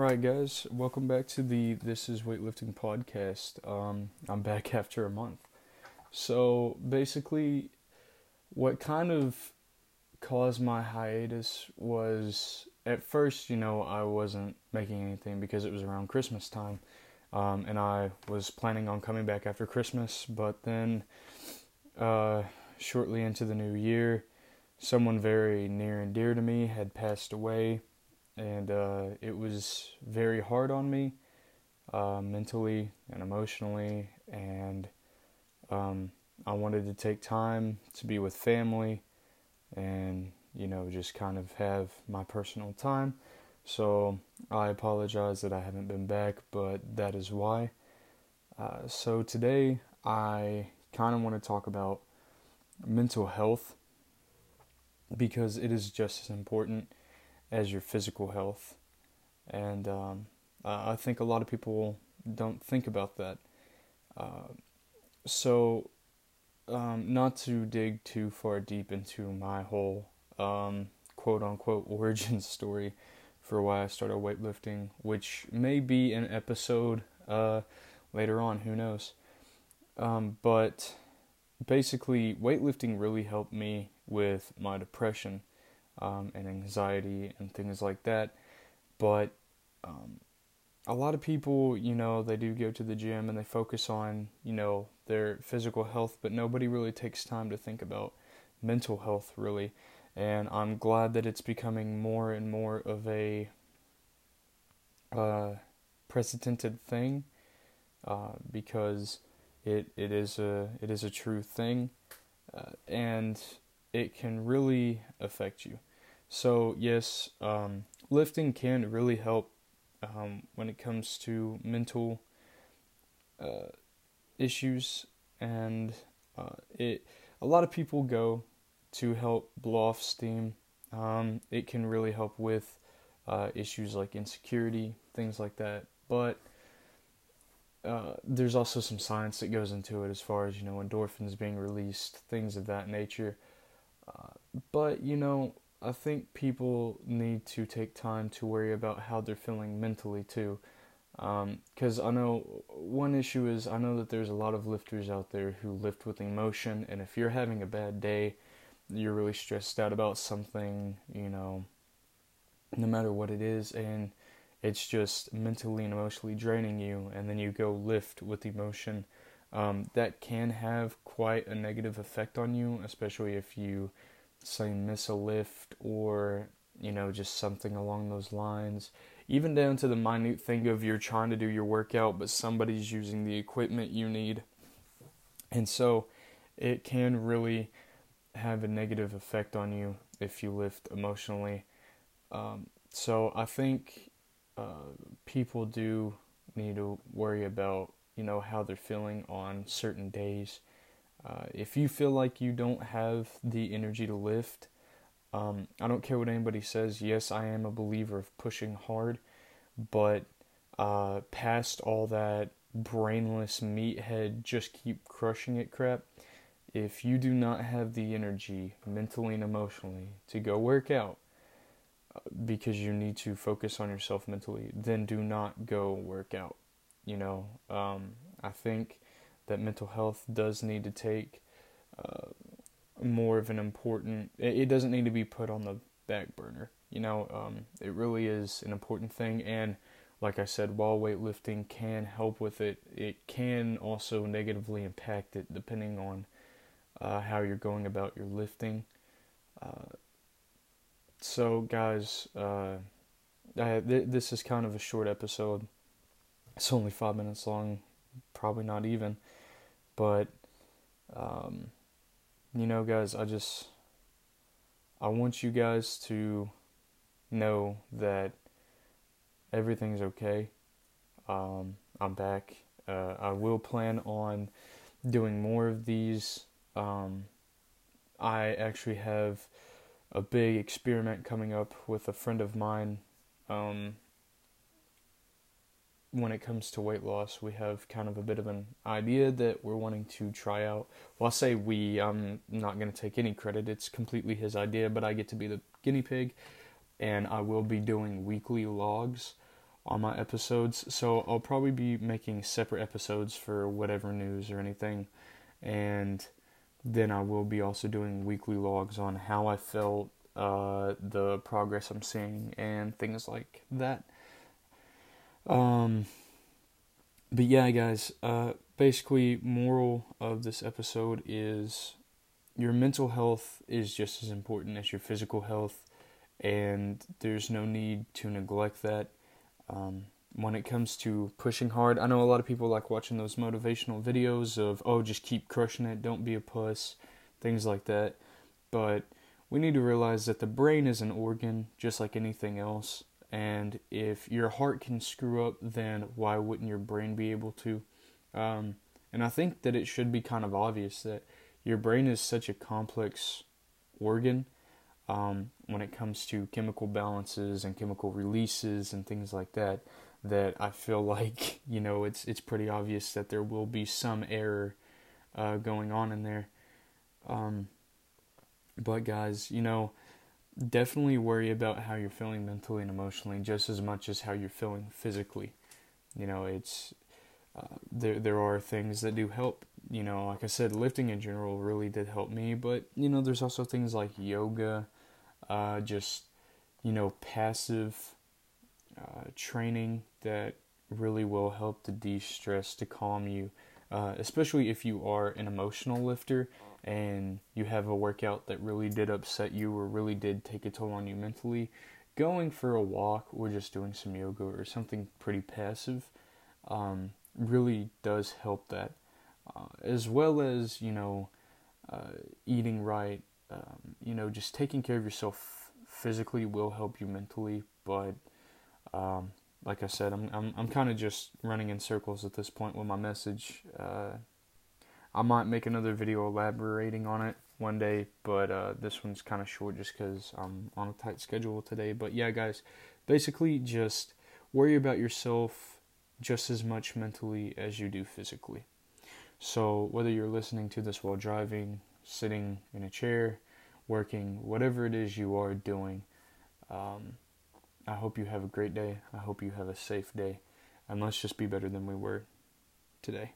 All right, guys, welcome back to the This Is Weightlifting podcast. Um, I'm back after a month. So basically, what kind of caused my hiatus was at first, you know, I wasn't making anything because it was around Christmas time, um, and I was planning on coming back after Christmas. But then, uh, shortly into the new year, someone very near and dear to me had passed away and uh, it was very hard on me uh, mentally and emotionally and um, i wanted to take time to be with family and you know just kind of have my personal time. So i apologize that i haven't been back but that is why. Uh, so today i kind of want to talk about mental health because it is just as important as your physical health. And um, I think a lot of people don't think about that. Uh, so, um, not to dig too far deep into my whole um, quote unquote origin story for why I started weightlifting, which may be an episode uh, later on, who knows. Um, but basically, weightlifting really helped me with my depression um, and anxiety and things like that. But um, a lot of people, you know, they do go to the gym and they focus on, you know, their physical health, but nobody really takes time to think about mental health, really. And I'm glad that it's becoming more and more of a uh, precedented thing uh, because it it is a it is a true thing, uh, and it can really affect you. So, yes, um, lifting can really help um, when it comes to mental uh, issues, and uh, it a lot of people go to help blow off steam. Um, it can really help with uh, issues like insecurity, things like that. But uh, there's also some science that goes into it as far as you know endorphins being released, things of that nature. Uh, but you know, I think people need to take time to worry about how they're feeling mentally too. Because um, I know one issue is I know that there's a lot of lifters out there who lift with emotion, and if you're having a bad day, you're really stressed out about something, you know, no matter what it is, and it's just mentally and emotionally draining you, and then you go lift with emotion. Um, that can have quite a negative effect on you, especially if you say miss a lift or you know just something along those lines. Even down to the minute thing of you're trying to do your workout but somebody's using the equipment you need. And so it can really have a negative effect on you if you lift emotionally. Um, so i think uh, people do need to worry about you know how they're feeling on certain days uh, if you feel like you don't have the energy to lift, um, I don't care what anybody says. Yes, I am a believer of pushing hard, but uh, past all that brainless meathead, just keep crushing it crap. If you do not have the energy, mentally and emotionally, to go work out uh, because you need to focus on yourself mentally, then do not go work out. You know, um, I think that mental health does need to take uh, more of an important. It, doesn't need to be put on the back burner. You know, um, it really is an important thing. And like I said, while weightlifting can help with it, it can also negatively impact it depending on uh, how you're going about your lifting. Uh, so, guys, uh, I, th- this is kind of a short episode. It's only five minutes long, probably not even. But, um, you know, guys, I just, I want you guys to know that everything's okay. Um, I'm back. Uh, I will plan on doing more of these. Um, I actually have a big experiment coming up with a friend of mine. Um, when it comes to weight loss, we have kind of a bit of an idea that we're wanting to try out. Well, I say we, I'm not going to take any credit. It's completely his idea, but I get to be the guinea pig, and I will be doing weekly logs on my episodes. So I'll probably be making separate episodes for whatever news or anything. And then I will be also doing weekly logs on how I felt, uh, the progress I'm seeing, and things like that. Um, but yeah, guys, uh, basically, moral of this episode is your mental health is just as important as your physical health, and there's no need to neglect that. Um, when it comes to pushing hard, I know a lot of people like watching those motivational videos of, oh, just keep crushing it, don't be a puss, things like that. But we need to realize that the brain is an organ just like anything else. And if your heart can screw up, then why wouldn't your brain be able to? Um, and I think that it should be kind of obvious that your brain is such a complex organ um, when it comes to chemical balances and chemical releases and things like that that I feel like you know it's it's pretty obvious that there will be some error uh, going on in there. Um, but guys, you know, definitely worry about how you're feeling mentally and emotionally just as much as how you're feeling physically. You know, it's uh, there there are things that do help. You know, like I said, lifting in general really did help me, but you know, there's also things like yoga, uh, just you know, passive uh, training that really will help to de-stress, to calm you, uh, especially if you are an emotional lifter and you have a workout that really did upset you or really did take a toll on you mentally. Going for a walk or just doing some yoga or something pretty passive um, really does help that, uh, as well as you know, uh, eating right. Um, you know, just taking care of yourself physically will help you mentally, but um, like I said, I'm I'm I'm kind of just running in circles at this point with my message. Uh, I might make another video elaborating on it one day, but uh, this one's kind of short just because I'm on a tight schedule today. But yeah, guys, basically just worry about yourself just as much mentally as you do physically. So, whether you're listening to this while driving, sitting in a chair, working, whatever it is you are doing, um, I hope you have a great day. I hope you have a safe day. And let's just be better than we were today.